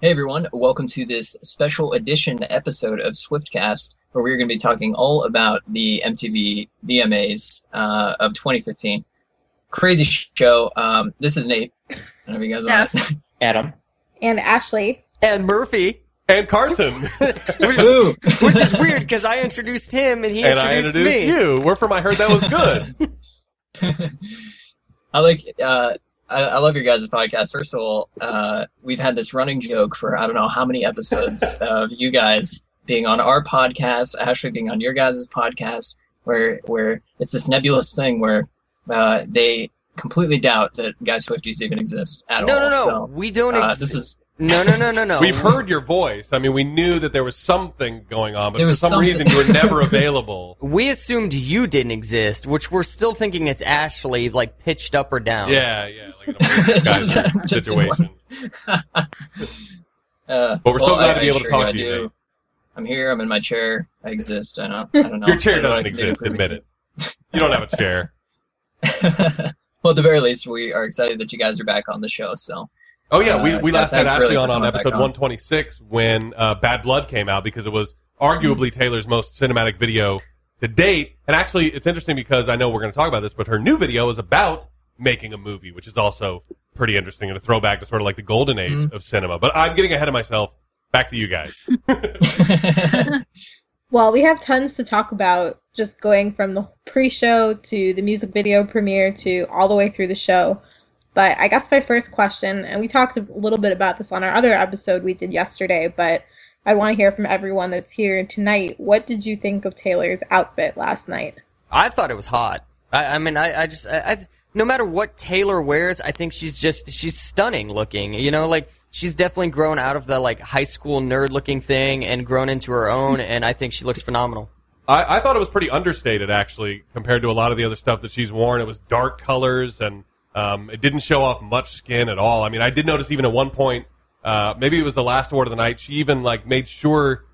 Hey everyone, welcome to this special edition episode of Swiftcast, where we're going to be talking all about the MTV VMAs uh, of 2015. Crazy show. Um, this is Nate. I don't know if you guys want it. Adam. and Ashley. and Murphy, and Carson. Woo! which is weird because I introduced him and he and I introduced introduced me. you. We're from I heard that was good. I like. Uh, I, I love your guys' podcast. First of all, uh, we've had this running joke for I don't know how many episodes of you guys being on our podcast, Ashley being on your guys' podcast, where where it's this nebulous thing where uh, they completely doubt that Guy Swifties even exist at No, all. no, no. So, we don't. uh, Ex- this is no, no, no, no, no. We've heard your voice. I mean, we knew that there was something going on, but There for was some something. reason you were never available. We assumed you didn't exist, which we're still thinking it's Ashley, like pitched up or down. Yeah, yeah, like an Just- guy's just situation. Uh, But we're so well, glad I- to be I able to assure talk I to you, do. Nate. I'm here. I'm in my chair. I exist. I know. I don't know. Your chair I don't know what I doesn't can do exist. for Admit it. You don't have a chair. well, at the very least, we are excited that you guys are back on the show. So, Oh yeah, we, Uh, we yeah, last had Ashley really on on episode on. 126 when uh, Bad Blood came out because it was arguably Taylor's most cinematic video to date. And actually, it's interesting because I know we're going to talk about this, but her new video is about making a movie, which is also pretty interesting and a throwback to sort of like the golden age Mhm. of cinema. But I'm getting ahead of myself. Back to you guys. Well, we have tons to talk about just going from the pre-show to the music video premiere to all the way through the show. But I guess my first question, and we talked a little bit about this on our other episode we did yesterday, but I want to hear from everyone that's here tonight. What did you think of Taylor's outfit last night? I thought it was hot. I, I mean, I, I just, I, I, no matter what Taylor wears, I think she's just, she's stunning looking. You know, like she's definitely grown out of the like high school nerd looking thing and grown into her own, and I think she looks phenomenal. I, I thought it was pretty understated, actually, compared to a lot of the other stuff that she's worn. It was dark colors, and um, it didn't show off much skin at all. I mean, I did notice even at one point, uh, maybe it was the last award of the night, she even like made sure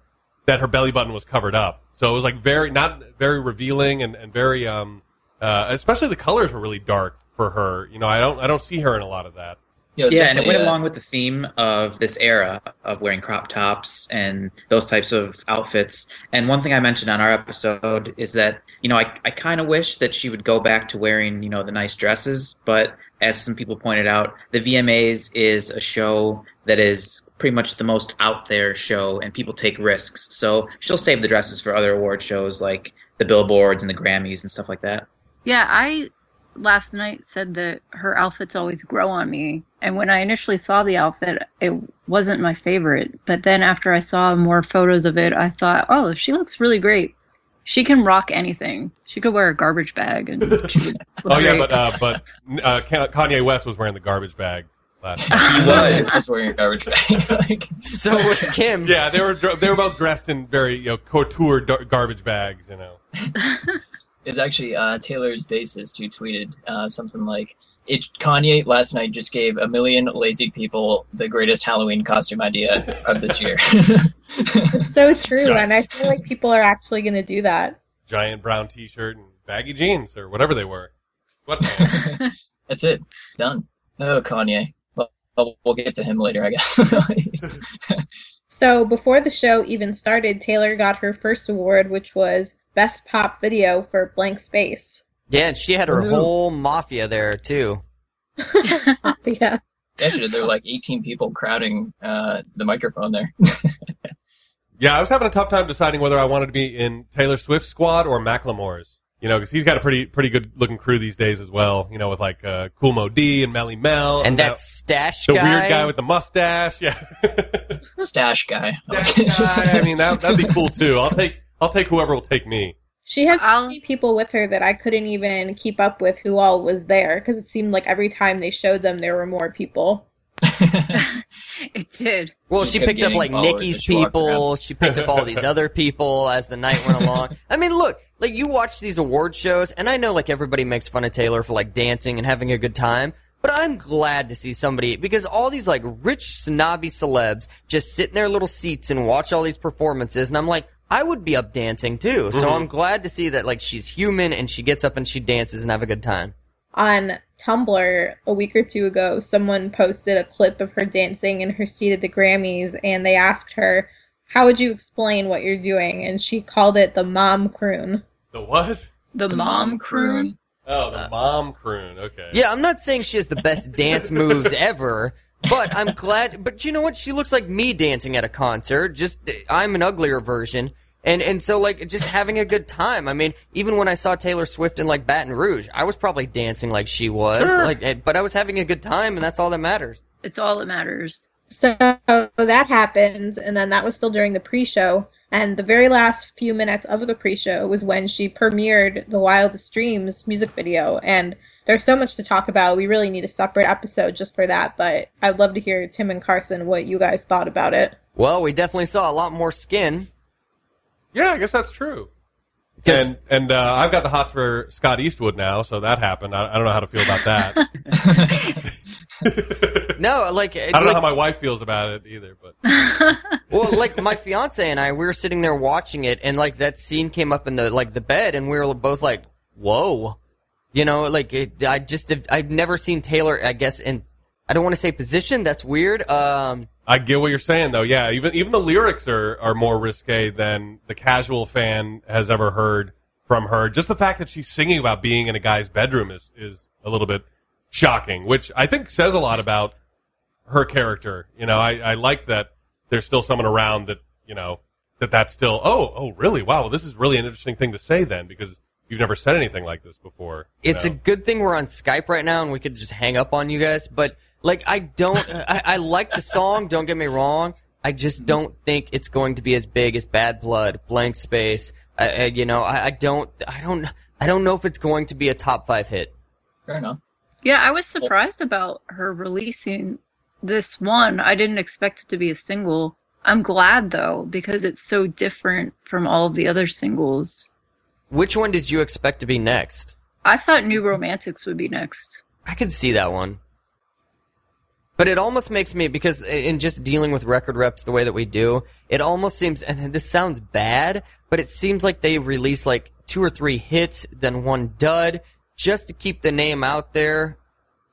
that her belly button was covered up. So it was like very not very revealing and, and very um, uh, especially the colors were really dark for her. You know, I don't I don't see her in a lot of that. Yeah, it's Yeah, and it went uh, along with the theme of this era of wearing crop tops and those types of outfits. And one thing I mentioned on our episode is that, you know, I, I kind of wish that she would go back to wearing, you know, the nice dresses. But as some people pointed out, the VMAs is a show that is pretty much the most out there show and people take risks. So she'll save the dresses for other award shows like the Billboards and the Grammys and stuff like that. Yeah, I last night said that her outfits always grow on me. And when I initially saw the outfit, it wasn't my favorite. But then after I saw more photos of it, I thought, oh, she looks really great. She can rock anything. She could wear a garbage bag and she would Oh yeah, great. but uh, but uh, Kanye West was wearing the garbage bag last night. He was. just wearing a garbage bag. like, So was Kim. Yeah, they were they were both dressed in very you know couture dar- garbage bags. You know, is actually uh, Taylor's bassist who tweeted uh, something like, it, Kanye last night just gave a million lazy people the greatest Halloween costume idea of this year. So true, Sure. and I feel like people are actually going to do that. giant brown T-shirt and baggy jeans or whatever they were. What? That's it. Done. Oh, Kanye. Well, we'll get to him later, I guess. So before the show even started, Taylor got her first award, which was Best Pop Video for Blank Space. Yeah, and she had her Ooh. whole mafia there too. yeah. Actually, there were like 18 people crowding uh, the microphone there. yeah, I was having a tough time deciding whether I wanted to be in Taylor Swift's squad or Macklemore's. You know, because he's got a pretty pretty good looking crew these days as well. You know, with like uh, Kool Moe Dee and Melle Mel And that stash the guy. weird guy with the mustache. Yeah, Stash guy. that guy. I mean, that that'd be cool too. I'll take I'll take whoever will take me. She had so many people with her that I couldn't even keep up with who all was there because it seemed like every time they showed them, there were more people. it did. Well, You she picked up like followers Nikki's as you walked people. She picked up all these other people as the night went along. I mean, look, like you watch these award shows, and I know like everybody makes fun of Taylor for like dancing and having a good time. But I'm glad to see somebody because all these like rich snobby celebs just sit in their little seats and watch all these performances, and I'm like, I would be up dancing too. So Mhm. I'm glad to see that like she's human and she gets up and she dances and have a good time. On Tumblr a week or two ago, someone posted a clip of her dancing in her seat at the Grammys, and they asked her, "How would you explain what you're doing?" And she called it the mom croon. The what? The, mom croon. Oh, the mom croon. Okay. Yeah, I'm not saying she has the best dance moves ever, but I'm glad. But you know what? She looks like me dancing at a concert. Just I'm an uglier version, and and so like just having a good time. I mean, even when I saw Taylor Swift in like Baton Rouge, I was probably dancing like she was. Sure. Like, eh, but I was having a good time, and that's all that matters. It's all that matters. So that happens, and then that was still during the pre-show. And the very last few minutes of the pre-show was when she premiered the Wildest Dreams music video. And there's so much to talk about. We really need a separate episode just for that. But I'd love to hear Tim and Carson what you guys thought about it. Well, we definitely saw a lot more skin. Yeah, I guess that's true. 'Cause- And and uh, I've got the hots for Scott Eastwood now, so that happened. I, I don't know how to feel about that. no, like I don't know how my wife feels about it either, but well, like my fiance and I, we were sitting there watching it, and like that scene came up in the like the bed, and we were both like, "Whoa," you know, like it, I just I've never seen Taylor. I guess in I don't want to say position. That's weird. Um, I get what you're saying though. Yeah, even even the lyrics are are more risque than the casual fan has ever heard from her. Just the fact that she's singing about being in a guy's bedroom is is a little bit shocking, which I think says a lot about her character. You know, I, I like that there's still someone around that you know that that's still oh oh really wow well, this is really an interesting thing to say then because you've never said anything like this before. it's know? a good thing we're on Skype right now, and we could just hang up on you guys. But like, I don't. I, I like the song. Don't get me wrong. I just don't think it's going to be as big as Bad Blood, Blank Space. I, I, you know, I, I don't. I don't. I don't know if it's going to be a top five hit. Fair enough. Yeah, I was surprised about her releasing this one. I didn't expect it to be a single. I'm glad though, because it's so different from all of the other singles. Which one did you expect to be next? I thought New Romantics would be next. I could see that one. But it almost makes me because in just dealing with record reps the way that we do, it almost seems and this sounds bad, but it seems like they release like two or three hits, then one dud, just to keep the name out there.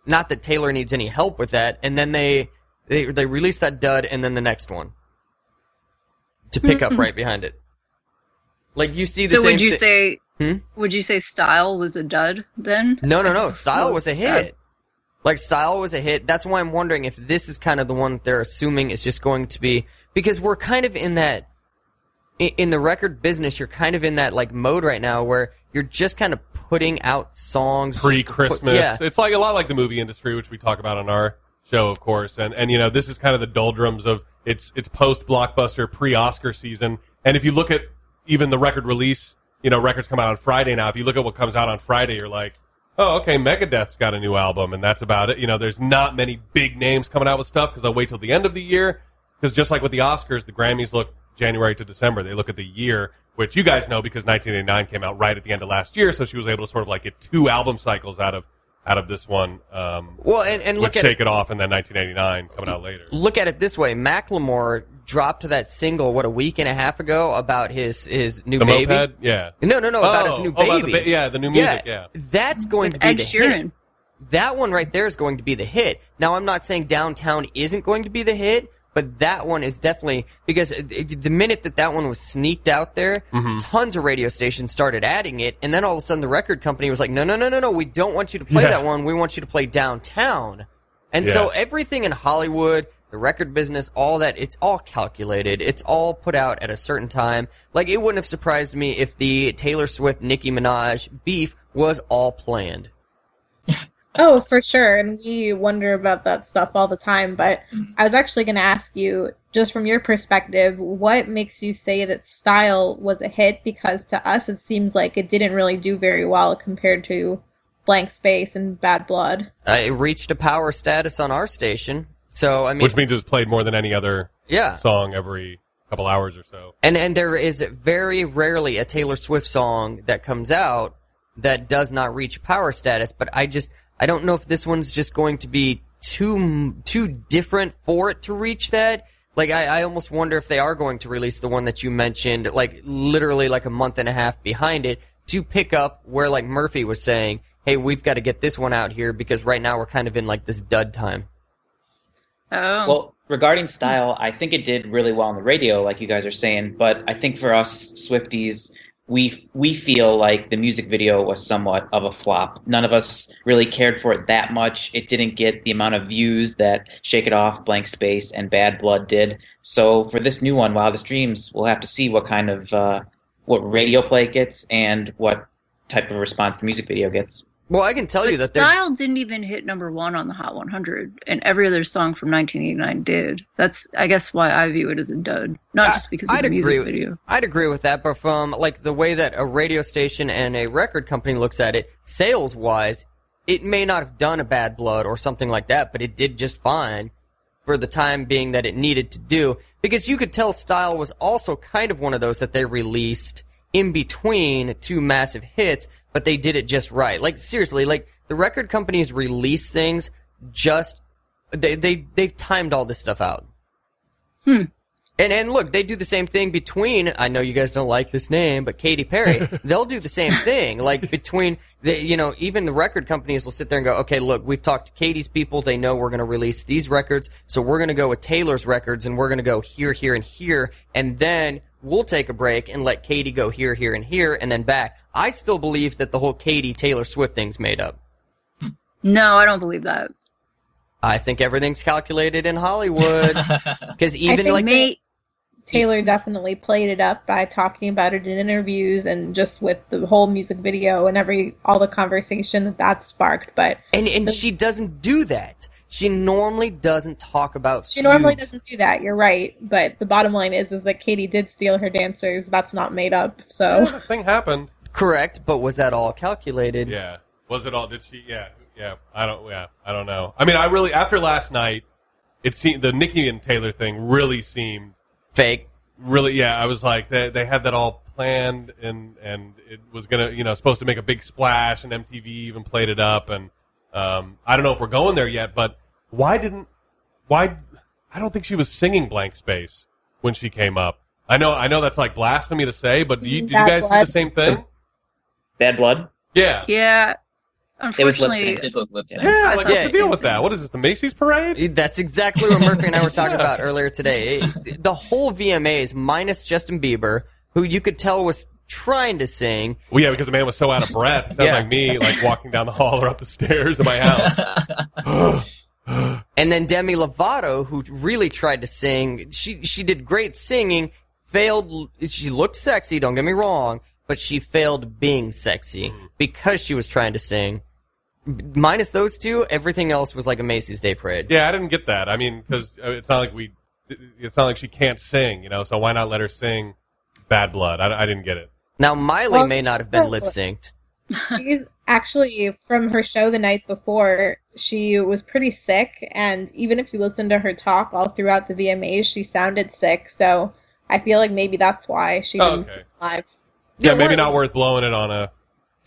Not that Taylor needs any help with that, and then they they they release that dud and then the next one to pick up right behind it. Like you see the So same would you thi- say Hmm? would you say Style was a dud then? No, no, no. Style was a hit. Like Style was a hit. That's why I'm wondering if this is kind of the one that they're assuming is just going to be because we're kind of in that in the record business. You're kind of in that like mode right now where you're just kind of putting out songs put- pre-Christmas. yeah, It's like a lot like the movie industry, which we talk about on our show, of course. And and you know, this is kind of the doldrums of it's it's post blockbuster, pre-Oscar season. And if you look at even the record release, you know, records come out on Friday now. If you look at what comes out on Friday, you're like, oh, okay, Megadeth's got a new album, and that's about it. You know, there's not many big names coming out with stuff because they'll wait till the end of the year. Because just like with the Oscars, the Grammys look January to December. They look at the year, which you guys know because 1989 came out right at the end of last year, so she was able to sort of like get two album cycles out of out of this one. Um, Well, and, and look at Shake it, It Off and then 1989 coming out later. look at it this way. Macklemore dropped that single what a week and a half ago about his his new The baby. moped, yeah. No, no, no, about Oh, his new oh, about baby. the ba- yeah, the new music, yeah. That's going to be Ed the Sheeran. hit. That one right there is going to be the hit. Now, I'm not saying Downtown isn't going to be the hit, but that one is definitely because it- it- the minute that that one was sneaked out there, Mm-hmm. tons of radio stations started adding it, and then all of a sudden the record company was like, "No, no, no, no, no, we don't want you to play Yeah. that one. We want you to play Downtown." And so everything in Hollywood, the record business, all that, it's all calculated. It's all put out at a certain time. Like, it wouldn't have surprised me if the Taylor Swift Nicki Minaj beef was all planned. Oh, for sure. And we wonder about that stuff all the time. But I was actually going to ask you, just from your perspective, what makes you say that Style was a hit? Because to us, it seems like it didn't really do very well compared to Blank Space and Bad Blood. Uh, it reached a power status on our station. So, I mean, Which means it's played more than any other yeah. song every couple hours or so. And and there is very rarely a Taylor Swift song that comes out that does not reach power status. But I just I don't know if this one's just going to be too too different for it to reach that. like I, I almost wonder if they are going to release the one that you mentioned, like literally like a month and a half behind it, to pick up where like Murphy was saying, "Hey, we've got to get this one out here because right now we're kind of in like this dud time." Oh. Well, regarding style, I think it did really well on the radio, like you guys are saying. But I think for us Swifties, we we feel like the music video was somewhat of a flop. None of us really cared for it that much. It didn't get the amount of views that Shake It Off, Blank Space, and Bad Blood did. So for this new one, Wildest Dreams, we'll have to see what kind of uh, what radio play it gets and what type of response the music video gets. Well, I can tell you But that they're Style didn't even hit number one on the Hot 100, and every other song from 1989 did. That's, I guess, why I view it as a dud. Not I- just because of I'd the music agree with- video. I'd agree with that, but from like the way that a radio station and a record company looks at it, sales wise, it may not have done a bad blood or something like that, but it did just fine for the time being that it needed to do. Because you could tell Style was also kind of one of those that they released in between two massive hits, but they did it just right. Like seriously, like the record companies release things just they they they've timed all this stuff out. Hmm. And and look, they do the same thing between. I know you guys don't like this name, but Katy Perry. they'll do the same thing. Like between the, you know, even the record companies will sit there and go, okay, look, we've talked to Katy's people. They know we're going to release these records, so we're going to go with Taylor's records, and we're going to go here, here, and here, and then we'll take a break and let Katy go here, here, and here, and then back. I still believe that the whole Katy Taylor Swift thing's made up. No, I don't believe that. I think everything's calculated in Hollywood because even like Mate, Taylor definitely played it up by talking about it in interviews and just with the whole music video and every all the conversation that that sparked. But And and she doesn't do that. She normally doesn't talk about. she normally doesn't do that. You're right. But the bottom line is, is that Katy did steal her dancers. That's not made up. Yeah, So the thing happened. Correct, but was that all calculated? Yeah. Was it all? Did she? Yeah. Yeah. I don't. Yeah. I don't know. I mean, I really after last night, it seemed the Nicki and Taylor thing really seemed Fake. really. Yeah. I was like they they had that all planned and and it was gonna you know supposed to make a big splash and MTV even played it up and um I don't know if we're going there yet, but why didn't why I don't think she was singing Blank Space when she came up. I know I know that's like blasphemy to say, but do you, do you Bad guys see the same thing? Bad Blood. Yeah. yeah. It was lip Unfortunately, synced. Did lip sync. Yeah, like what's Yeah. the deal with that? What is this, the Macy's parade? That's exactly what Murphy and I were talking about earlier today. It- the whole VMAs, minus Justin Bieber, who you could tell was trying to sing. Well, yeah, because the man was so out of breath. He sounds Yeah. like me, like walking down the hall or up the stairs of my house. And then Demi Lovato, who really tried to sing, she she did great singing, failed. She looked sexy, don't get me wrong, but she failed being sexy mm. because she was trying to sing. Minus those two, everything else was like a Macy's Day Parade. yeah, I didn't get that. I mean, because uh, it's not like we, it's not like she can't sing, you know. So why not let her sing "Bad Blood"? I, I didn't get it. Now Miley Well, may not have been so- lip synced. she's actually from her show the night before. She was pretty sick, and even if you listen to her talk all throughout the VMAs, she sounded sick. So I feel like maybe that's why she Oh, didn't okay. live. Yeah, Yeah, maybe not worth blowing it on a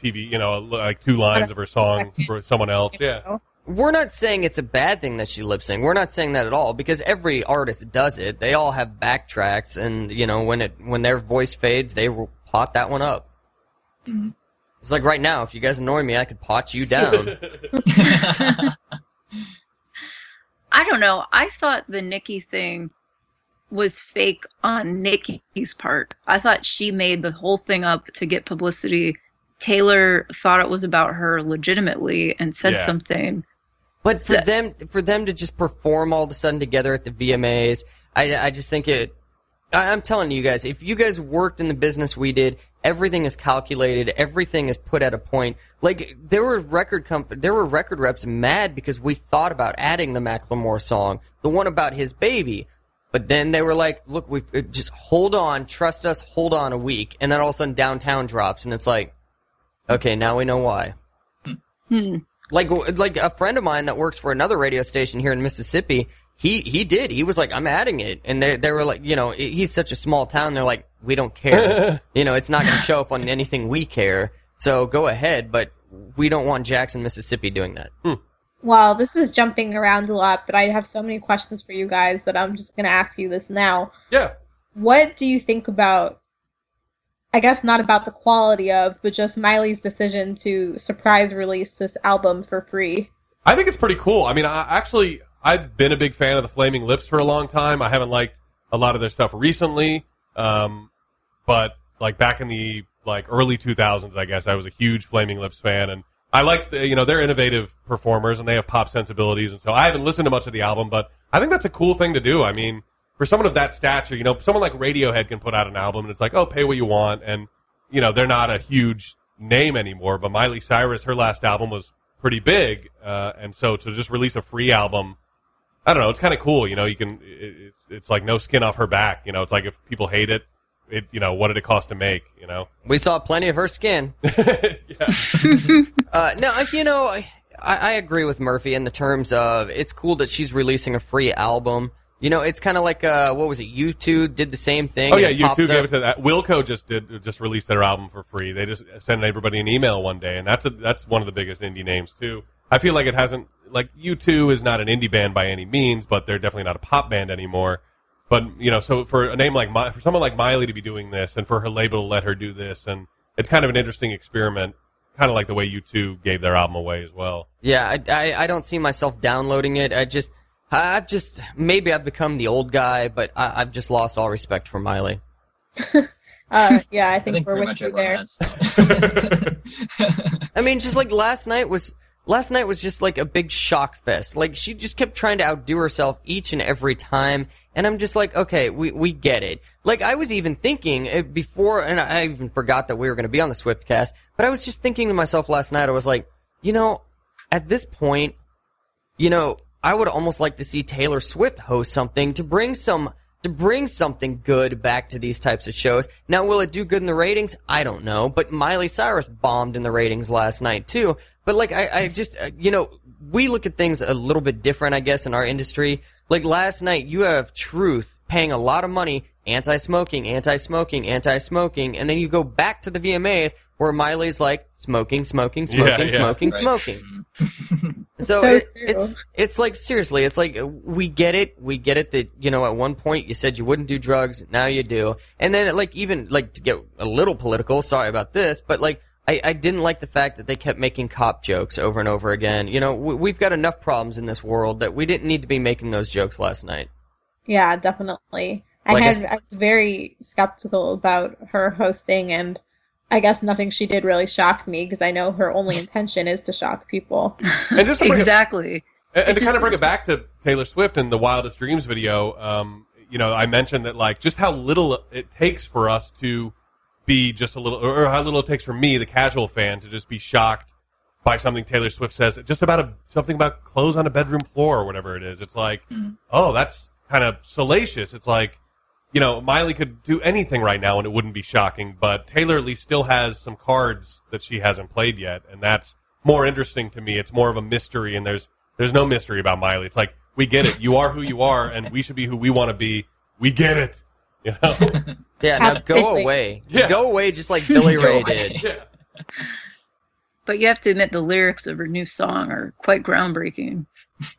TV. You know, like two lines of her song for someone else. Yeah. We're not saying it's a bad thing that she lip synced. We're not saying that at all because every artist does it. They all have backtracks, and you know when it when their voice fades, they will pot that one up. Mm-hmm. It's like right now, if you guys annoy me, I could pot you down. I don't know. I thought the Nicki thing was fake on Nicki's part. I thought she made the whole thing up to get publicity. Taylor thought it was about her legitimately and said Yeah. something. But for So- them, for them to just perform all of a sudden together at the VMAs, I, I just think it. I, I'm telling you guys, if you guys worked in the business we did, everything is calculated, everything is put at a point. Like there were record comp- there were record reps mad because we thought about adding the Macklemore song, the one about his baby. But then they were like, "Look, we just hold on, trust us, hold on a week," and then all of a sudden, downtown drops, and it's like, okay, now we know why Hmm. like like a friend of mine that works for another radio station here in Mississippi. He he did. He was like, I'm adding it, and they they were like, you know, he's such a small town. They're like, we don't care. you know, it's not going to show up on anything we care. So go ahead, but we don't want Jackson, Mississippi, doing that. Hmm. Well, this is jumping around a lot, but I have so many questions for you guys that I'm just going to ask you this now. Yeah. What do you think about, I guess not about the quality of, but just Miley's decision to surprise release this album for free? I think it's pretty cool. I mean, I actually I've been a big fan of the Flaming Lips for a long time. I haven't liked a lot of their stuff recently, um, but like back in the like early 2000s, I guess I was a huge Flaming Lips fan, and I like the, you know they're innovative performers and they have pop sensibilities, and so I haven't listened to much of the album, but I think that's a cool thing to do. I mean, for someone of that stature, you know, someone like Radiohead can put out an album and it's like, oh, pay what you want, and you know they're not a huge name anymore, but Miley Cyrus, her last album was pretty big, uh, and so to just release a free album. I don't know. It's kind of cool, you know. You can. It, it's it's like no skin off her back, you know. It's like if people hate it, it you know what did it cost to make, you know. We saw plenty of her skin. yeah. Uh, no, you know, I, I agree with Murphy in the terms of it's cool that she's releasing a free album. You know, it's kind of like uh, what was it? U2 did the same thing. Oh yeah, it you popped two gave up. it to that. Wilco just did just released their album for free. They just sent everybody an email one day, and that's a, that's one of the biggest indie names too. I feel like it hasn't like U2 is not an indie band by any means, but they're definitely not a pop band anymore. But you know, so for a name like Mi- for someone like Miley to be doing this, and for her label to let her do this, and it's kind of an interesting experiment, kind of like the way U2 gave their album away as well. Yeah, I, I, I don't see myself downloading it. I just, I've just, maybe I've become the old guy, but I, I've just lost all respect for Miley. Uh, yeah, I I think, think we're with you there. has. I mean, just like last night was, last night was just like a big shock fest. Like she just kept trying to outdo herself each and every time. And I'm just like, okay, we, we get it. Like I was even thinking uh, before, and I even forgot that we were going to be on the Swiftcast, but I was just thinking to myself last night, I was like, you know, at this point, you know, I would almost like to see Taylor Swift host something to bring some to bring something good back to these types of shows. Now, will it do good in the ratings? I don't know. But Miley Cyrus bombed in the ratings last night too. But like, I, I just, uh, you know, we look at things a little bit different, I guess, in our industry. Like last night, you have Truth paying a lot of money, anti-smoking, anti-smoking, anti-smoking, and then you go back to the VMAs where Miley's like smoking, smoking, smoking, Yeah, yeah. smoking, Right. smoking. So, So it, it's it's like seriously, it's like we get it, we get it that you know at one point you said you wouldn't do drugs, now you do, and then like even like to get a little political, sorry about this, but like I, I didn't like the fact that they kept making cop jokes over and over again. You know, we, we've got enough problems in this world that we didn't need to be making those jokes last night. Yeah, definitely. I Like I had s- I was very skeptical about her hosting, and I guess nothing she did really shocked me because I know her only intention is to shock people. And just to bring it- exactly. And, and to just- kind of bring it back to Taylor Swift and the Wildest Dreams video, um, you know, I mentioned that like just how little it takes for us to be just a little, or how little it takes for me, the casual fan, to just be shocked by something Taylor Swift says, just about a something about clothes on a bedroom floor or whatever it is. It's like, mm-hmm. oh, that's kind of salacious. It's like, you know, Miley could do anything right now and it wouldn't be shocking, but Taylor at least still has some cards that she hasn't played yet, and that's more interesting to me. It's more of a mystery, and there's there's no mystery about Miley. It's like we get it. You are who you are, and we should be who we want to be. We get it. You know? Yeah, now go away, Yeah. go away, just like Billy Ray did. yeah. But you have to admit the lyrics of her new song are quite groundbreaking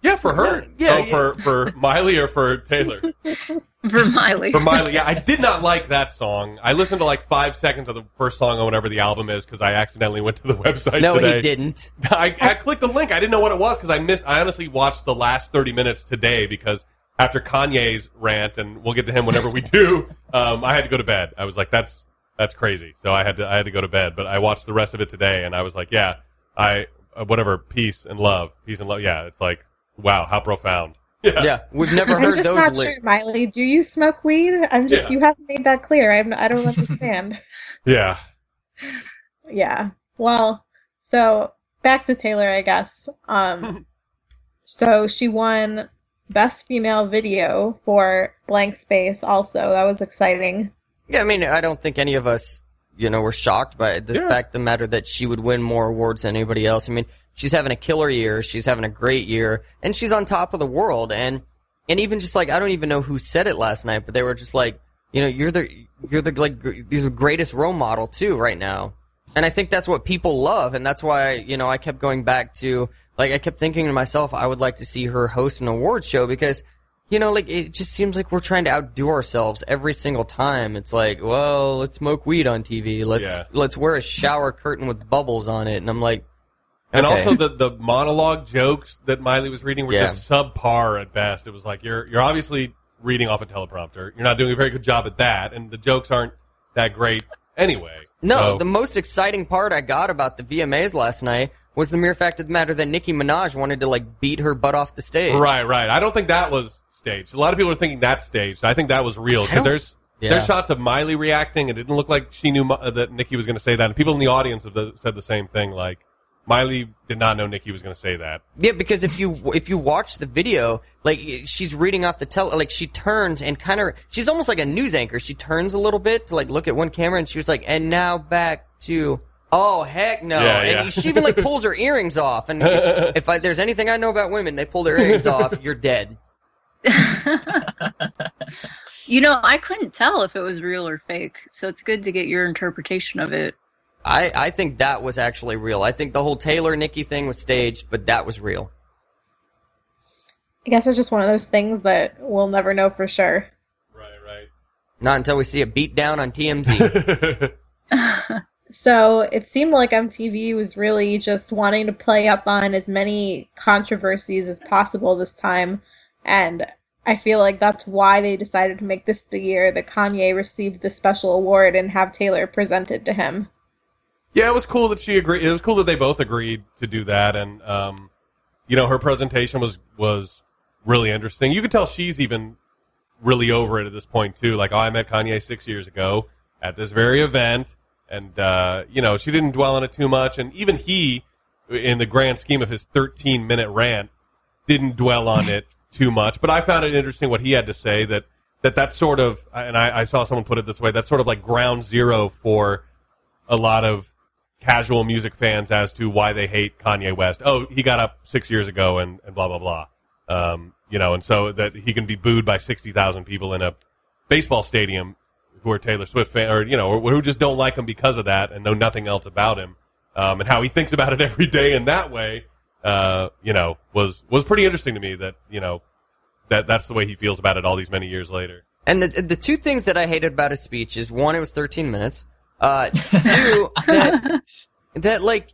Yeah, for her. Yeah, oh, yeah. for for Miley or for Taylor? for Miley. For Miley, yeah, I did not like that song. I listened to like five seconds of the first song on whatever the album is because I accidentally went to the website. No, today. he didn't. I, I clicked the link. I didn't know what it was because I missed. I honestly watched the last thirty minutes today because after Kanye's rant, and we'll get to him whenever we do. Um, I had to go to bed. I was like, "That's that's crazy." So I had to I had to go to bed. But I watched the rest of it today, and I was like, "Yeah, I uh, whatever. Peace and love. Peace and love. Yeah, it's like wow, how profound." Yeah, Yeah, we've never I'm heard just those. not li- sure, Miley. Do you smoke weed? I'm just Yeah. you haven't made that clear. I'm, I don't understand. yeah. yeah. Well, so back to Taylor, I guess. Um, so she won Best Female Video for Blank Space. Also, that was exciting. Yeah, I mean, I don't think any of us, you know, were shocked by the Yeah. fact of the matter that she would win more awards than anybody else. I mean, she's having a killer year, she's having a great year, and she's on top of the world. And and even just like I don't even know who said it last night, but they were just like, you know, you're the you're the like you're the greatest role model too right now. And I think that's what people love, and that's why you know I kept going back to like I kept thinking to myself, I would like to see her host an award show because, you know, like it just seems like we're trying to outdo ourselves every single time. It's like, well, let's smoke weed on TV. Let's Yeah. let's wear a shower curtain with bubbles on it, and I'm like, And Okay. also the the monologue jokes that Miley was reading were Yeah. just subpar at best. It was like you're you're obviously reading off a teleprompter. You're not doing a very good job at that, and the jokes aren't that great anyway. No, So- the most exciting part I got about the VMAs last night was the mere fact of the matter that Nicki Minaj wanted to like beat her butt off the stage. Right, right. I don't think that was staged. A lot of people are thinking that's staged. I think that was real because there's Yeah. there's shots of Miley reacting, and it didn't look like she knew uh, that Nicki was going to say that. And people in the audience have the, said the same thing. Like Miley did not know Nicki was going to say that. Yeah, because if you if you watch the video, like she's reading off the tel, like she turns and kind of she's almost like a news anchor. She turns a little bit to like look at one camera, and she was like, "And now back to." Oh heck no! Yeah, and yeah. she even like pulls her earrings off. And if, if I, there's anything I know about women, they pull their earrings off. You're dead. You know, I couldn't tell if it was real or fake, so it's good to get your interpretation of it. I I think that was actually real. I think the whole Taylor Nicki thing was staged, but that was real. I guess it's just one of those things that we'll never know for sure. Right, right. Not until we see a beat down on TMZ. So it seemed like MTV was really just wanting to play up on as many controversies as possible this time. And I feel like that's why they decided to make this the year that Kanye received the special award and have Taylor presented to him. Yeah, it was cool that she agreed. It was cool that they both agreed to do that, and um, you know, her presentation was was really interesting. You could tell she's even really over it at this point too. Like, oh, I met Kanye six years ago at this very event, and uh, you know, she didn't dwell on it too much. And even he, in the grand scheme of his 13 minute rant, didn't dwell on it too much. But I found it interesting what he had to say that that that sort of, and I, I saw someone put it this way, that's sort of like ground zero for a lot of casual music fans as to why they hate Kanye West. Oh, he got up six years ago and, and blah blah blah. Um, you know, and so that he can be booed by sixty thousand people in a baseball stadium who are Taylor Swift fan or you know, or who just don't like him because of that and know nothing else about him. Um, and how he thinks about it every day in that way, uh, you know, was was pretty interesting to me. That you know, that that's the way he feels about it all these many years later. And the the two things that I hated about his speech is one, it was 13 minutes. Uh, two, that that like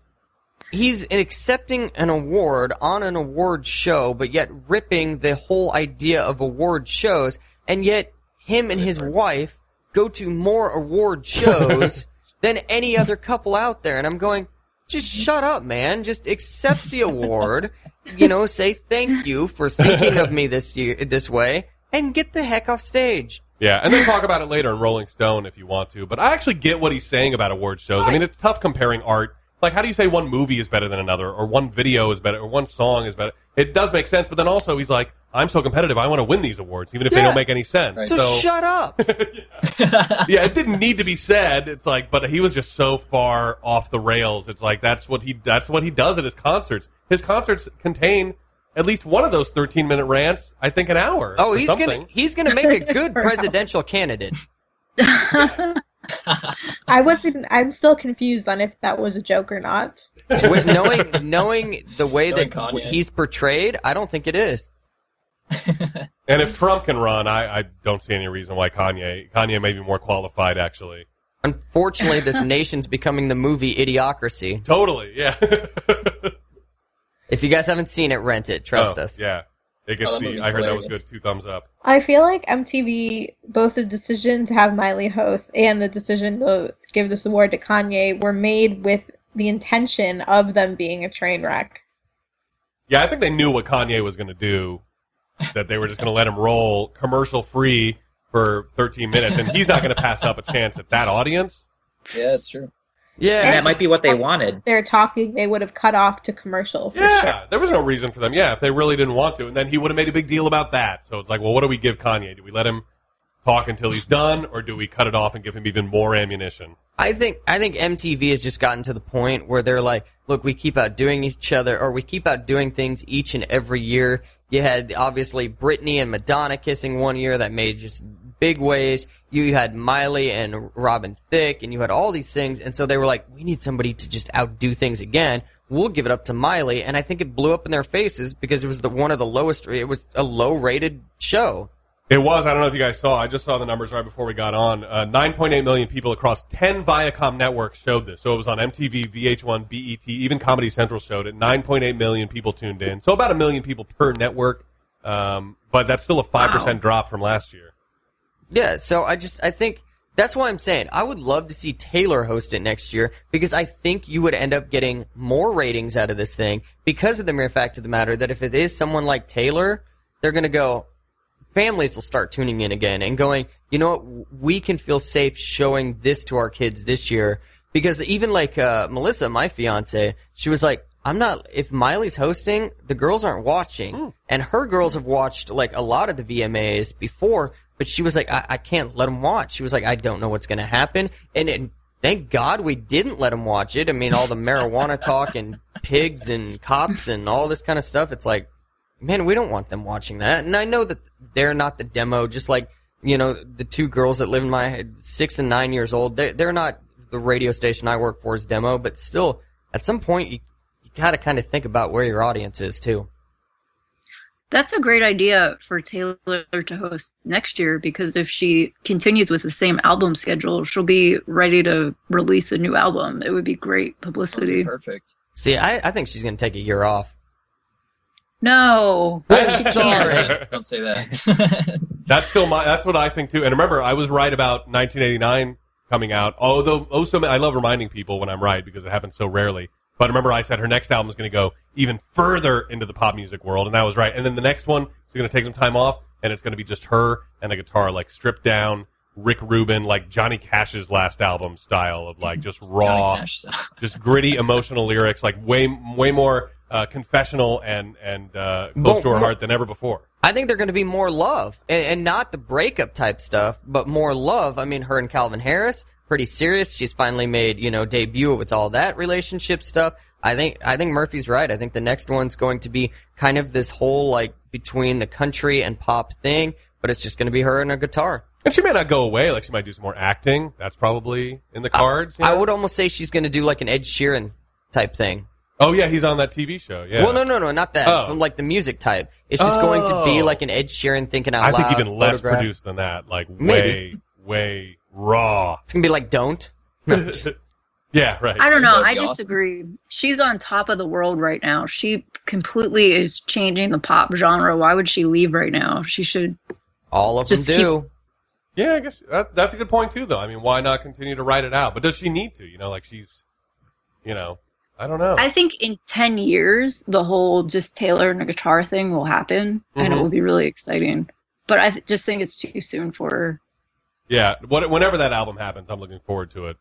he's accepting an award on an award show, but yet ripping the whole idea of award shows, and yet him and his wife go to more award shows than any other couple out there. And I'm going, just shut up, man. Just accept the award. You know, say thank you for thinking of me this year, this way, and get the heck off stage. Yeah, and then talk about it later in Rolling Stone if you want to. But I actually get what he's saying about award shows. I mean, it's tough comparing art. Like, how do you say one movie is better than another, or one video is better, or one song is better? It does make sense, but then also he's like, I'm so competitive, I want to win these awards, even if they Yeah. don't make any sense. So, shut up. yeah, it didn't need to be said. It's like, but he was just so far off the rails. It's like that's what he that's what he does at his concerts. His concerts contain at least one of those 13 minute rants. I think an hour. Oh, or he's something. gonna he's gonna make a good presidential candidate. I wasn't. I'm still confused on if that was a joke or not. With knowing knowing the way Knowing that Kanye. he's portrayed, I don't think it is. And if Trump can run, I, I don't see any reason why Kanye Kanye may be more qualified. Actually, Unfortunately, this nation's becoming the movie Idiocracy. totally. Yeah. If you guys haven't seen it, rent it. Trust Oh, us. Yeah. It gets Oh, that the, I heard that was good. Two thumbs up. I feel like MTV, both the decision to have Miley host and the decision to give this award to Kanye were made with the intention of them being a train wreck. Yeah, I think they knew what Kanye was going to do. That they were just going to let him roll commercial free for 13 minutes, and he's not going to pass up a chance at that audience. Yeah, it's true. Yeah, And that just- might be what they wanted. They're talking, they would have cut off to commercial. For Yeah, sure. there was no reason for them. Yeah, if they really didn't want to, and then he would have made a big deal about that. So it's like, well, what do we give Kanye? Do we let him talk until he's done, or do we cut it off and give him even more ammunition? I think I think MTV has just gotten to the point where they're like, look, we keep outdoing each other, or we keep outdoing things each and every year. You had obviously Britney and Madonna kissing one year that made just big waves. You had Miley and Robin Thicke, and you had all these things, and so they were like, we need somebody to just outdo things again. We'll give it up to Miley, and I think it blew up in their faces because it was the one of the lowest. It was a low rated show. It was. I don't know if you guys saw. I just saw the numbers right before we got on. Uh, 9.8 million people across 10 Viacom networks showed this. So it was on MTV, VH1, BET, even Comedy Central showed it. 9.8 million people tuned in. So about a million people per network. Um, but that's still a 5% Wow. drop from last year. Yeah, so I just I think that's why I'm saying I would love to see Taylor host it next year because I think you would end up getting more ratings out of this thing because of the mere fact of the matter that if it is someone like Taylor, they're going to go families will start tuning in again and going, you know what, we can feel safe showing this to our kids this year because even like uh, Melissa, my fiance, she was like, I'm not. If Miley's hosting, the girls aren't watching, and her girls have watched like a lot of the VMAs before. But she was like, I, I can't let them watch. She was like, I don't know what's going to happen, and, and thank God we didn't let them watch it. I mean, all the marijuana talk and pigs and cops and all this kind of stuff. It's like, man, we don't want them watching that. And I know that they're not the demo, just like, you know, the two girls that live in my head, six and nine years old, they're, they're not the radio station I work for's demo, but still, at some point, you, you gotta kind of think about where your audience is, too. That's a great idea for Taylor to host next year because if she continues with the same album schedule, she'll be ready to release a new album. It would be great publicity. Perfect. See, I, I think she's gonna take a year off. No. I'm sorry. Don't say that. That's still my. That's what I think too. And remember, I was right about 1989 coming out. Although, oh, so I love reminding people when I'm right because it happens so rarely. But remember, I said her next album is going to go even further into the pop music world, and I was right. And then the next one is going to take some time off, and it's going to be just her and a guitar, like stripped down, Rick Rubin, like Johnny Cash's last album style of like just raw, Johnny Cash stuff. just gritty emotional lyrics, like way way more uh, confessional and and uh, close to her heart than ever before. I think they're going to be more love, and, and not the breakup type stuff, but more love. I mean, her and Calvin Harris, pretty serious. She's finally made you know debut with all that relationship stuff. I think I think Murphy's right. I think the next one's going to be kind of this whole like between the country and pop thing, but it's just going to be her and a guitar. And she may not go away. Like she might do some more acting. That's probably in the cards. you I would almost say she's going to do like an Ed Sheeran type thing. Oh yeah, he's on that TV show. Yeah. Well, no, no, no, not that. Oh. From like the music type. It's just going to be Oh. like an Ed Sheeran thinking out I loud. think even less produced than that. Like way, Maybe. way raw. It's gonna be like don't. No, yeah, right. I don't know. I be awesome. disagree. She's on top of the world right now. She completely is changing the pop genre. Why would she leave right now? She should. all of Just them do. Yeah, I guess that, that's a good point too. Though I mean, why not continue to write it out? But does she need to? You know, like she's, you know, I don't know. I think in 10 years, the whole just Taylor and a guitar thing will happen, and it Mhm. will be really exciting. But I th- just think it's too soon for her. yeah, what, whenever that album happens, I'm looking forward to it.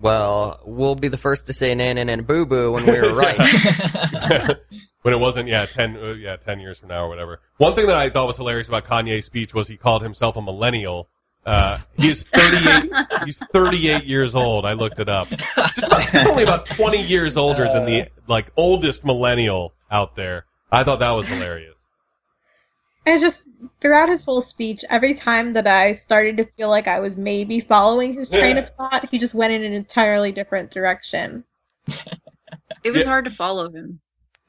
Well, we'll be the first to say nan and and boo boo when we were right. when it wasn't, yeah, ten, uh, yeah, ten years from now or whatever. One thing that I thought was hilarious about Kanye's speech was he called himself a millennial. Uh, he is 38. he's 38 years old. I looked it up. Just, about, just only about 20 years older than the like oldest millennial out there. I thought that was hilarious. And just throughout his whole speech, every time that I started to feel like I was maybe following his train Yeah. of thought, he just went in an entirely different direction. It was Yeah. hard to follow him.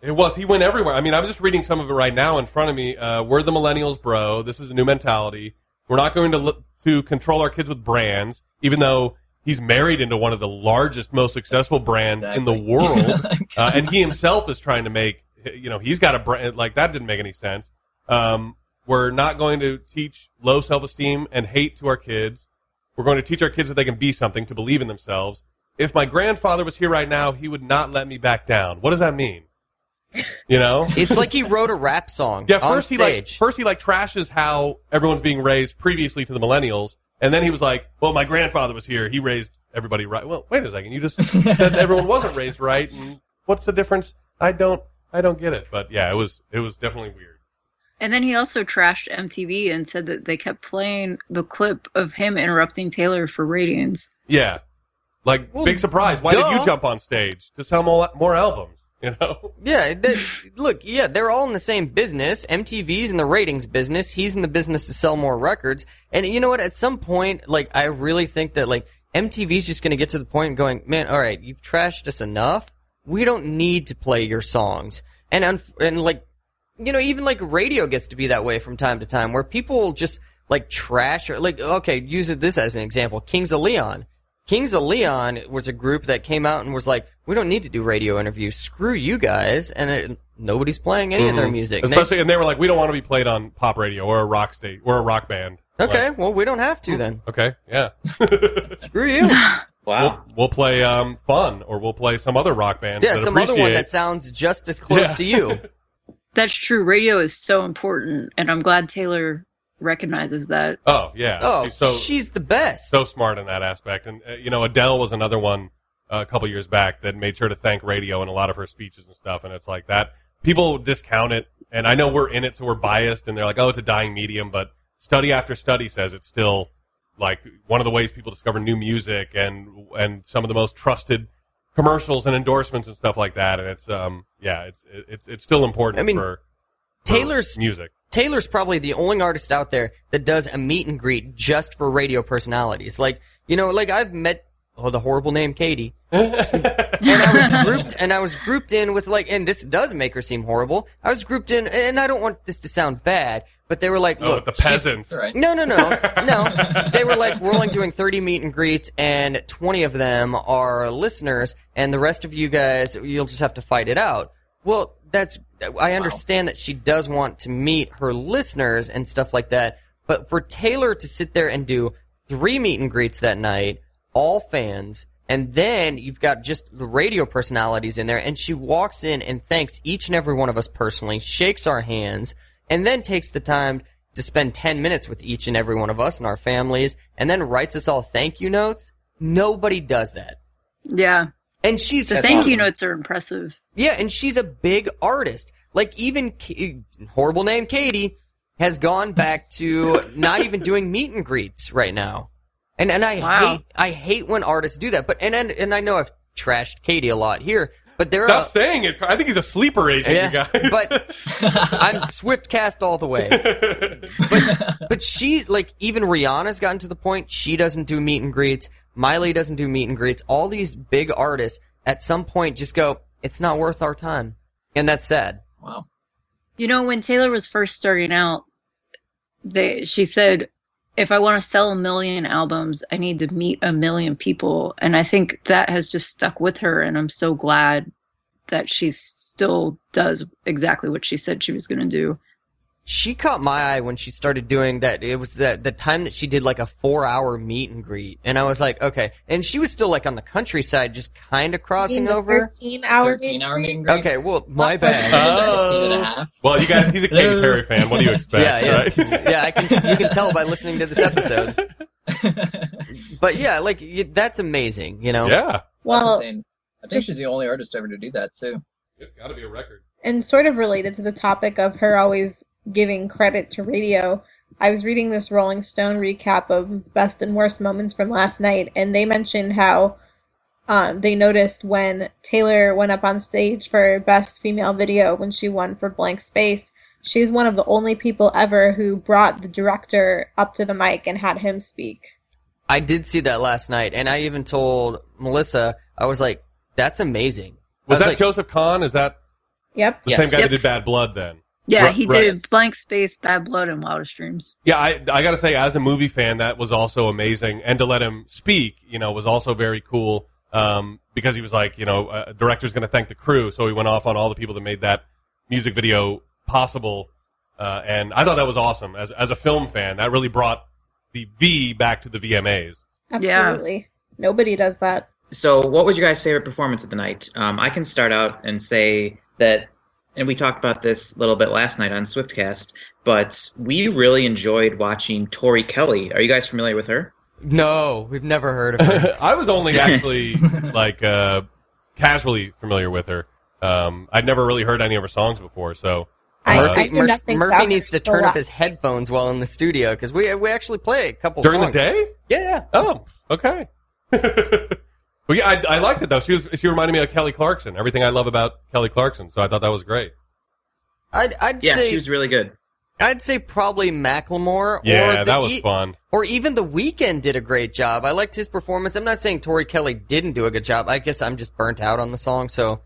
It was. He went everywhere. I mean, I'm just reading some of it right now in front of me. Uh, we're the millennials, bro. This is a new mentality. We're not going to look, to control our kids with brands, even though he's married into one of the largest, most successful brands in the world, uh, and he himself is trying to make. You know, he's got a brand like that. Didn't make any sense. Um, we're not going to teach low self esteem and hate to our kids. We're going to teach our kids that they can be something, to believe in themselves. If my grandfather was here right now, he would not let me back down. What does that mean? You know? it's like he wrote a rap song Yeah, on first he like first he like trashes how everyone's being raised previously to the millennials, and then he was like, "Well, my grandfather was here; he raised everybody right." Well, wait a second, you just said everyone wasn't raised right, and what's the difference? I don't, I don't get it. But yeah, it was it was definitely weird. And then he also trashed MTV and said that they kept playing the clip of him interrupting Taylor for ratings. Yeah, like Well, big surprise. Why did you jump on stage to sell more, more albums? You know? Yeah, they, look, yeah, they're all in the same business. MTV's in the ratings business. He's in the business to sell more records. And you know what? At some point, like, I really think that, like, MTV's just going to get to the point going, man, all right, you've trashed us enough. We don't need to play your songs. And, and like, you know, even like radio gets to be that way from time to time where people just like trash or like, okay, use this as an example. Kings of Leon. Kings of Leon was a group that came out and was like, we don't need to do radio interviews. Screw you guys. And it, nobody's playing any of their music. And they- Mm-hmm. Especially, and they were like, we don't want to be played on pop radio or a rock state or a rock band. okay, Like, well, we don't have to then. okay. Yeah. Screw you. Wow. We'll, we'll play um, fun or we'll play some other rock band. Yeah, that some other one appreciate- that sounds just as close Yeah. to you. That's true. Radio is so important, and I'm glad Taylor recognizes that. Oh yeah. Oh, she's so she's the best. so smart in that aspect. And uh, you know, Adele was another one uh, a couple years back that made sure to thank radio in a lot of her speeches and stuff. And it's like that people discount it. And I know we're in it, so we're biased. And they're like, oh, it's a dying medium. But study after study says it's still like one of the ways people discover new music and and some of the most trusted commercials and endorsements and stuff like that. And it's um yeah, it's it's it's still important I mean, for, for Taylor's music. Taylor's probably the only artist out there that does a meet and greet just for radio personalities. Like, you know, like I've met oh the horrible name Katy. and I was grouped and I was grouped in with like and this does make her seem horrible. I was grouped in and I don't want this to sound bad, but they were like, Oh, look, with the peasants. Right. No, no, no, no. They were like, we're only doing 30 meet and greets, and 20 of them are listeners, and the rest of you guys, you'll just have to fight it out. Well, that's, I understand that she does want to meet her listeners and stuff like that, but for Taylor to sit there and do three meet and greets that night, all fans, and then you've got just the radio personalities in there, and she walks in and thanks each and every one of us personally, shakes our hands, and then takes the time to spend 10 minutes with each and every one of us and our families, and then writes us all thank you notes. Nobody does that. Yeah, And she's the a thank you notes are impressive. yeah, and she's a big artist. Like even K- horrible name Katy has gone back to not even doing meet and greets right now. And and I Wow. hate I hate when artists do that. But and and, and I know I've trashed Katy a lot here, but there Stop are saying it. I think he's a sleeper agent, you guys. but I'm Swiftcast all the way. But but she like even Rihanna's gotten to the point she doesn't do meet and greets. Miley doesn't do meet and greets. All these big artists at some point just go, it's not worth our time, and that's sad. Wow. You know, when Taylor was first starting out, they she said, "If I want to sell a million albums, I need to meet a million people." And I think that has just stuck with her, and I'm so glad that she still does exactly what she said she was going to do. She caught my eye when she started doing that. It was the the time that she did like a four hour meet and greet, and I was like, okay. And she was still like on the countryside, just kind of crossing over. 13 hour 13 hour meeting great. Okay, well, my oh. bad. Oh. 13 and a half. Oh. well, you guys, he's a Katy Perry fan. What do you expect? yeah, yeah, Right? yeah. I can you can tell by listening to this episode. But yeah, like that's amazing. You know. yeah. Well. I think just- she's the only artist ever to do that too. It's got to be a record. and sort of related to the topic of her always giving credit to radio, I was reading this Rolling Stone recap of best and worst moments from last night, and they mentioned how um, they noticed when Taylor went up on stage for best female video when she won for Blank Space. She's one of the only people ever who brought the director up to the mic and had him speak. I did see that last night, and I even told Melissa, I was like, "That's amazing." Was I that like, Joseph Kahn? Is that Yep. the Yes. same guy Yep. that did Bad Blood then? Yeah, he right. did Blank Space, Bad Blood, and Wildest Dreams. Yeah, I I got to say, as a movie fan, that was also amazing, and to let him speak, you know, was also very cool. Um, because he was like, you know, a director's going to thank the crew, so he went off on all the people that made that music video possible, uh, and I thought that was awesome. As as a film fan, that really brought the V back to the VMAs. Yeah. Absolutely. Nobody does that. So, what was your guys' favorite performance of the night? Um, I can start out and say that, and we talked about this a little bit last night on Swiftcast, but we really enjoyed watching Tori Kelly. Are you guys familiar with her? No, we've never heard of her. I was only actually like uh, casually familiar with her. Um, I'd never really heard any of her songs before, so I- uh, Murphy, I knew Mur- Murphy needs to turn up his headphones while in the studio because we we actually play a couple during the day. Yeah, yeah. Oh, okay. But yeah, I, I liked it though. She was she reminded me of Kelly Clarkson. Everything I love about Kelly Clarkson. So I thought that was great. I'd, I'd Yeah, say she was really good. I'd say probably Macklemore. Yeah, or the that was fun. Or even the Weeknd did a great job. I liked his performance. I'm not saying Tori Kelly didn't do a good job. I guess I'm just burnt out on the song. So,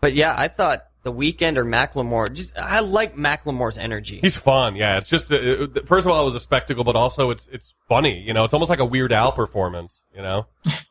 but yeah, I thought the Weeknd or Macklemore. Just I like Macklemore's energy. He's fun. Yeah, it's just uh, uh, first of all, it was a spectacle, but also it's it's funny. You know, it's almost like a Weird Al performance. You know,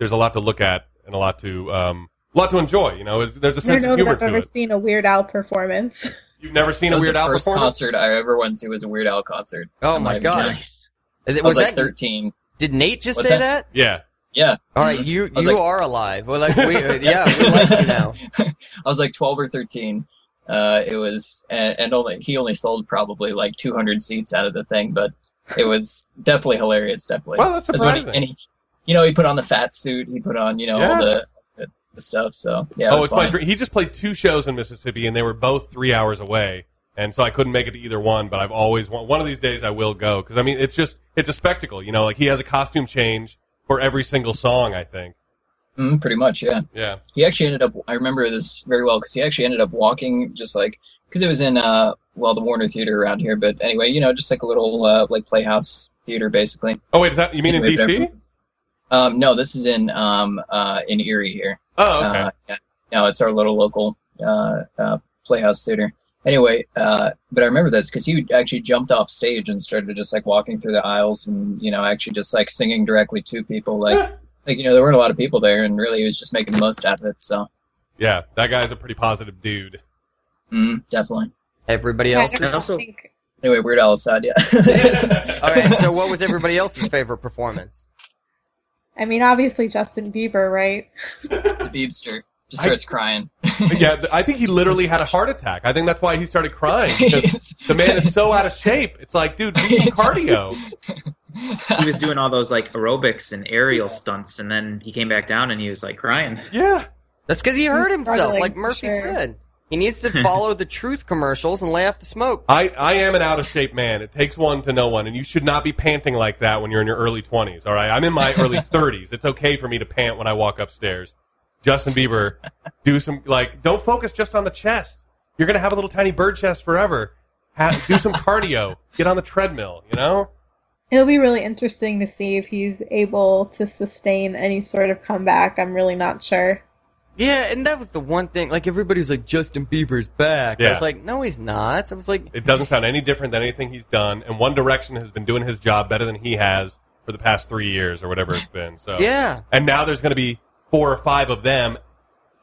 there's a lot to look at and a lot to um, a lot to enjoy. You know, It's- there's a I don't sense know of that humor I've to ever it. seen a Weird Al performance. You've never seen a Weird the Al first performance? concert I ever went to was a Weird Al concert. Oh my might have gosh. been- Is it- I was, was like that 13. did Nate just What's say that? that? Yeah. Yeah. All right, you you like- are alive. Well, like we, uh, yeah, we like you now. I was like 12 or 13. Uh, it was, and, and only he only sold probably like 200 seats out of the thing, but it was definitely hilarious. Definitely. Well, that's It was when he- surprising. and he, you know, he put on the fat suit. He put on, you know, all the, the, the stuff. So yeah. It oh, it's my dream. He just played two shows in Mississippi, and they were both three hours away, and so I couldn't make it to either one. But I've always want one of these days I will go because I mean it's just it's a spectacle. You know, like he has a costume change for every single song. I think. Mhm, pretty much, yeah. Yeah. He actually ended up. I remember this very well because he actually ended up walking just like because it was in uh well the Warner Theater around here, but anyway, you know, just like a little uh, like playhouse theater basically. Oh wait, is that you mean in Anyway, DC? But- Um, no, this is in um uh in Erie here. Oh, okay. Uh, yeah. No, it's our little local uh, uh, Playhouse Theater. Anyway, uh, but I remember this because he actually jumped off stage and started just like walking through the aisles and you know actually just like singing directly to people. Like, like you know there weren't a lot of people there, and really he was just making the most out of it. So, yeah, that guy's a pretty positive dude. mm, definitely. Everybody else. just And also- think Anyway, Weird Al aside, yeah. All right. So, what was everybody else's favorite performance? I mean, obviously Justin Bieber, right? the Beebster just I- starts crying. yeah, I think he literally had a heart attack. I think that's why he started crying because the man is so out of shape. It's like, dude, do some cardio. He was doing all those like aerobics and aerial stunts, and then he came back down and he was like crying. Yeah. That's because he hurt himself, like Murphy sure. said. He needs to follow the truth commercials and lay off the smoke. I, I am an out of shape man. It takes one to know one, and you should not be panting like that when you're in your early 20s, all right? I'm in my early 30s. It's okay for me to pant when I walk upstairs. Justin Bieber, do some, like, don't focus just on the chest. You're going to have a little tiny bird chest forever. Ha- do some cardio. Get on the treadmill, you know? It'll be really interesting to see if he's able to sustain any sort of comeback. I'm really not sure. Yeah, and that was the one thing. Like everybody's like, Justin Bieber's back. I Yeah. was like, no, he's not. I was like, It doesn't sound any different than anything he's done, and One Direction has been doing his job better than he has for the past three years or whatever it's been. So yeah. and now there's going to be four or five of them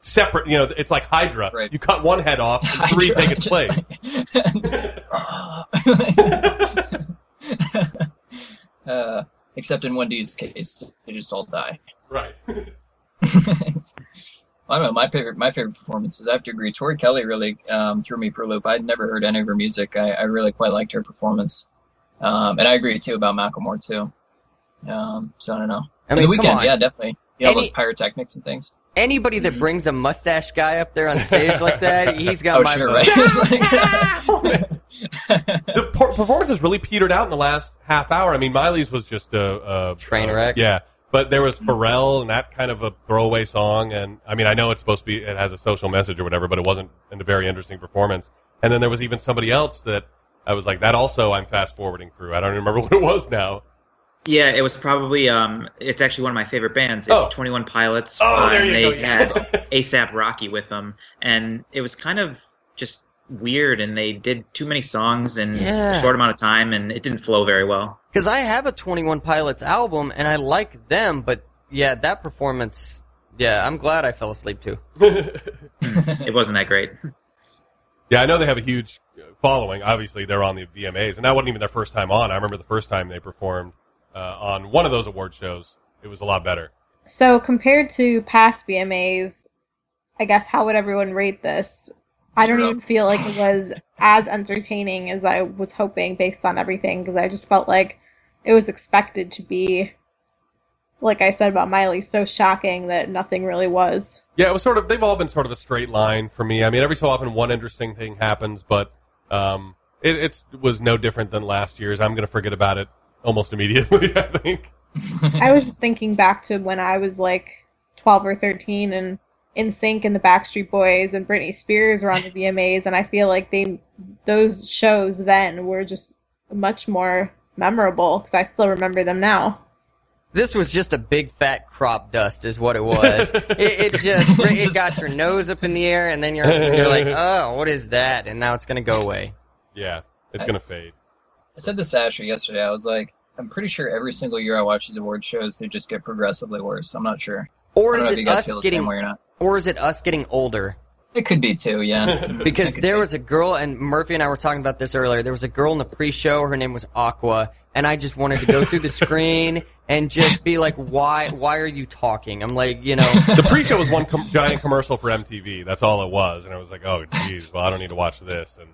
separate. You know, it's like Hydra. Right. You cut one head off, and three Hydra, take its just place. uh, except in 1D's case, they just all die. right. I don't know. My favorite, my favorite performances. I have to agree. Tori Kelly really um, threw me for a loop. I'd never heard any of her music. I, I really quite liked her performance, um, and I agree too about Macklemore too. Um, so I don't know. I the mean, come Weeknd, on. yeah, definitely. You know Any- those pyrotechnics and things. Anybody that brings a mustache guy up there on stage like that, he's got oh my sure, vote. right? The performance has really petered out in the last half hour. I mean, Miley's was just a, a Train a- wreck. yeah, but there was Pharrell and that kind of a throwaway song. And I mean, I know it's supposed to be it has a social message or whatever, but it wasn't in a very interesting performance. And then there was even somebody else that I was like, that also I'm fast forwarding through. I don't remember what it was now. Yeah, it was probably um it's actually one of my favorite bands. It's Oh. 21 Pilots. Oh, there and you they go, had ASAP Rocky with them and it was kind of just weird and they did too many songs in Yeah. a short amount of time and it didn't flow very well. Because I have a 21 Pilots album and I like them, but yeah, that performance, yeah, I'm glad I fell asleep too. It wasn't that great. Yeah, I know they have a huge uh, following. Obviously, they're on the VMAs, and that wasn't even their first time on. I remember the first time they performed uh, on one of those award shows. It was a lot better. So compared to past VMAs, I guess how would everyone rate this? I don't even feel like it was as entertaining as I was hoping based on everything because I just felt like it was expected to be, like I said about Miley, so shocking that nothing really was. Yeah, it was sort of. They've all been sort of a straight line for me. I mean, every so often one interesting thing happens, but um, it it's, was no different than last year's. I'm going to forget about it almost immediately. I think. I was just thinking back to when I was like 12 or 13 and NSYNC and the Backstreet Boys and Britney Spears were on the VMAs, and I feel like they those shows then were just much more memorable because I still remember them now. This was just a big fat crop dust, is what it was. it, it just it got your nose up in the air, and then you're you're like, oh, what is that? And now it's gonna go away. Yeah, it's gonna fade. I said this to Asher yesterday. I was like, I'm pretty sure every single year I watch these award shows, they just get progressively worse. I'm not sure. Or I don't is know it us getting, way or not. Or is it us getting older? It could be too, yeah. Because there was a girl, and Murphy and I were talking about this earlier. There was a girl in the pre-show. Her name was Aqua, and I just wanted to go through the screen and just be like, "Why? Why are you talking?" I'm like, you know, The pre-show was one com- giant commercial for MTV. That's all it was, and I was like, "Oh, geez, well, I don't need to watch this." And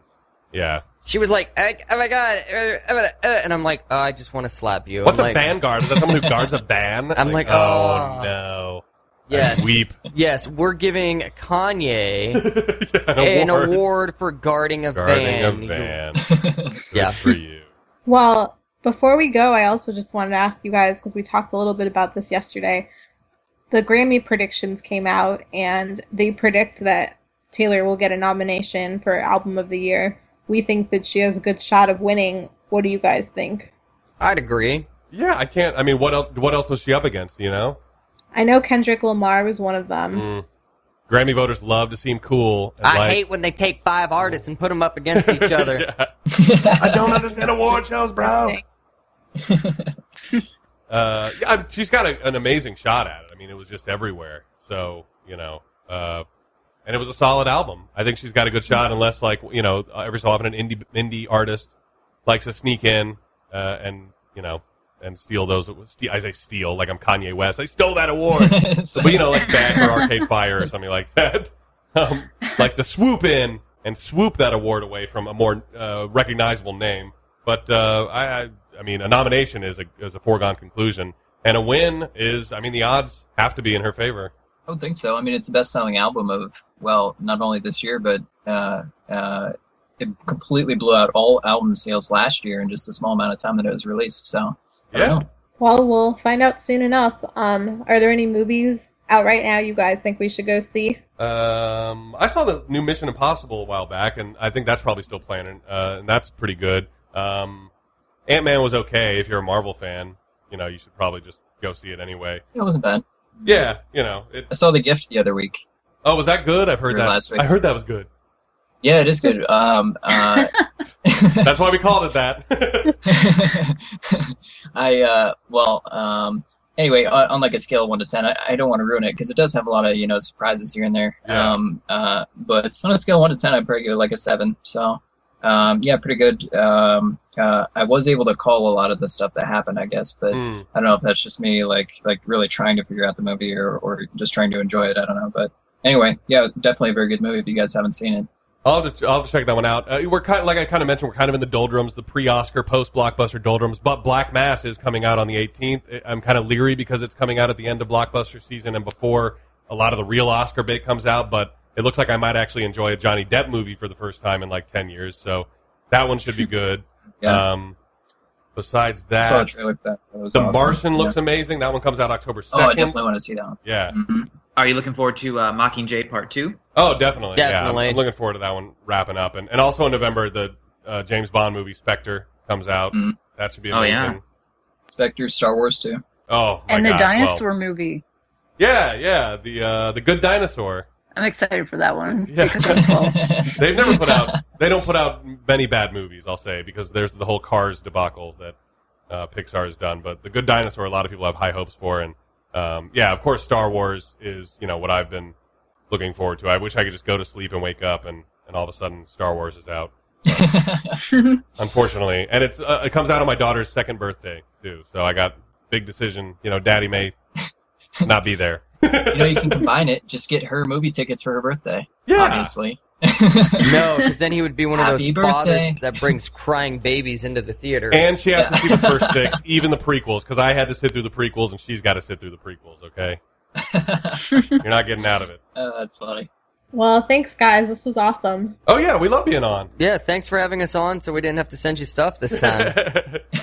yeah, she was like, "Eh, "Oh my god," uh, uh, uh," and I'm like, oh, "I just want to slap you." what's I'm a like, band guard? Is that someone who guards a band? I'm like, oh oh. no. Yes. I weep. Yes, we're giving Kanye An an award. award for guarding a Guarding van. a van. Yeah. for you. Well, before we go, I also just wanted to ask you guys because we talked a little bit about this yesterday. The Grammy predictions came out, and they predict that Taylor will get a nomination for Album of the Year. We think that she has a good shot of winning. What do you guys think? I'd agree. Yeah, I can't. I mean, what else? What else was she up against? You know, I know Kendrick Lamar was one of them. Mm. Grammy voters love to seem cool. and I like- hate when they take five artists and put them up against each other. I don't understand award shows, bro. Uh, yeah, I- she's got a, an amazing shot at it. I mean, it was just everywhere. So you know, uh, and it was a solid album. I think she's got a good shot, unless like you know, every so often an indie indie artist likes to sneak in uh, and you know and steal those. I say steal like I'm Kanye West. I stole that award. but you know, like Beck or Arcade Fire or something like that, um, likes to swoop in and swoop that award away from a more uh, recognizable name. But uh, I, I, mean, a nomination is a is a foregone conclusion, and a win is, I mean, the odds have to be in her favor. I don't think so. I mean, it's the best-selling album of well, not only this year, but uh, uh, it completely blew out all album sales last year in just a small amount of time that it was released. So Yeah. Well, we'll find out soon enough. Um, are there any movies out right now you guys think we should go see? Um, I saw the new Mission Impossible a while back, and I think that's probably still playing, uh, and that's pretty good. Um, Ant Man was okay if you're a Marvel fan. You know, you should probably just go see it anyway. It wasn't bad. Yeah, you know. It, I saw The Gift the other week. oh, was that good? I've heard that. last week. I heard that was good. Yeah, it is good. Um, uh, That's why we called it that. I uh, well, um, anyway, on, on like a scale of one to ten, I, I don't want to ruin it because it does have a lot of you know surprises here and there. Yeah. Um, uh, but on a scale of one to ten, I'd probably give it like a seven. So, um, yeah, pretty good. Um, uh, I was able to call a lot of the stuff that happened, I guess, but Hmm. I don't know if that's just me like like really trying to figure out the movie or or just trying to enjoy it. I don't know, but anyway, yeah, definitely a very good movie if you guys haven't seen it. I'll have, to, I'll have to check that one out. Uh, we're kind of, like I kind of mentioned, we're kind of in the doldrums, the pre-Oscar, post-blockbuster doldrums. But Black Mass is coming out on the 18th. I'm kind of leery because it's coming out at the end of blockbuster season and before a lot of the real Oscar bait comes out. But it looks like I might actually enjoy a Johnny Depp movie for the first time in like 10 years. So that one should be good. Yeah. Um, besides I saw a that, trailer for that. That was The awesome. Martian looks Yeah. amazing. That one comes out October 2nd. Oh, I definitely want to see that one. Yeah. hmm Are you looking forward to uh, Mockingjay Part Two? Oh, definitely. Yeah, Definitely. I'm, I'm looking forward to that one wrapping up, and and also in November the uh, James Bond movie Spectre comes out. Mm. That should be Oh, amazing. yeah. Spectre, Star Wars too. Oh, my and the gosh, dinosaur well, movie. yeah, yeah, the uh, the good dinosaur. I'm excited for that one Yeah. because I'm 12. They've never put out. They don't put out many bad movies. I'll say because there's the whole Cars debacle that uh, Pixar has done. But the good dinosaur, a lot of people have high hopes for, and um, yeah, of course, Star Wars is you know what I've been looking forward to. I wish I could just go to sleep and wake up, and and all of a sudden Star Wars is out. Unfortunately, and it's uh, it comes out on my daughter's second birthday too. So I got big decision. You know, Daddy may not be there. you know, you can combine it. Just get her movie tickets for her birthday. Yeah. Obviously. No, because then he would be one of those Happy fathers that brings crying babies into the theater. And she has to see the first six, even the prequels, because I had to sit through the prequels, and she's got to sit through the prequels. Okay, you're not getting out of it. Oh, that's funny. Well, thanks, guys. This was awesome. Oh yeah, we love being on. Yeah, thanks for having us on, so we didn't have to send you stuff this time. oh,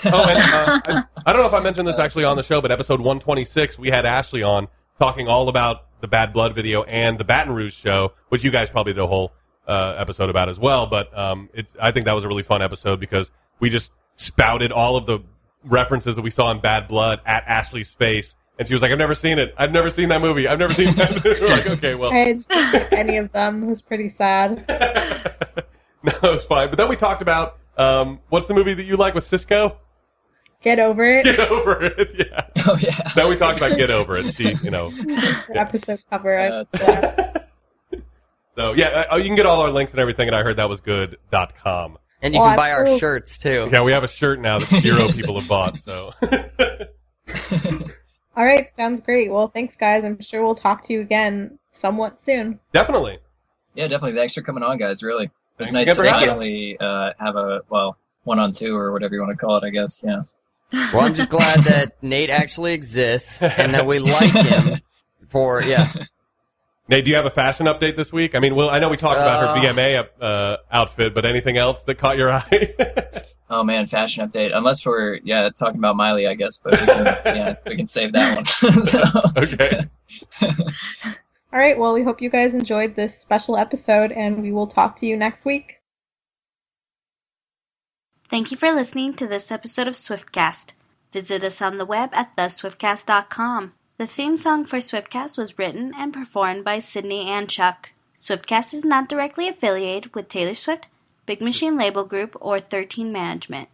and uh, I, I don't know if I mentioned this actually on the show, but episode 126, we had Ashley on talking all about the Bad Blood video and the Baton Rouge show, which you guys probably did a whole uh, episode about as well. But um, it's I think that was a really fun episode because we just spouted all of the references that we saw in Bad Blood at Ashley's face. And she was like, "I've never seen it. I've never seen that movie. I've never seen that." We're like, "Okay, well, I hadn't seen any of them. It was pretty sad. no, it was fine." But then we talked about um, what's the movie that you like with Sisqó? Get over it. Get over it. Yeah. Oh yeah. Then we talked about Get Over It. She, you know. Episode cover. I- Yeah, So yeah, uh, you can get all our links and everything at I heard that was good.com. And you Oh, can buy our absolutely. shirts too. Yeah, we have a shirt now that zero people have bought. So All right, sounds great. Well, thanks, guys. I'm sure we'll talk to you again somewhat soon. definitely. Yeah, definitely. Thanks for coming on, guys. Really, it's Thanks nice to for having us. finally uh, have a well one on two or whatever you want to call it. I guess. Yeah. Well, I'm just glad that Nate actually exists and that we like him for yeah. Nate, do you have a fashion update this week? I mean, well, I know we talked about Uh, her VMA uh, outfit, but anything else that caught your eye? Oh man, fashion update. Unless we're yeah talking about Miley, I guess, but we can, yeah, we can save that one. so, okay. All right, well, we hope you guys enjoyed this special episode, and we will talk to you next week. Thank you for listening to this episode of Swiftcast. Visit us on the web at theswiftcast.com. The theme song for Swiftcast was written and performed by Sydney and Chuck. Swiftcast is not directly affiliated with Taylor Swift, Big Machine Label Group, or 13 Management.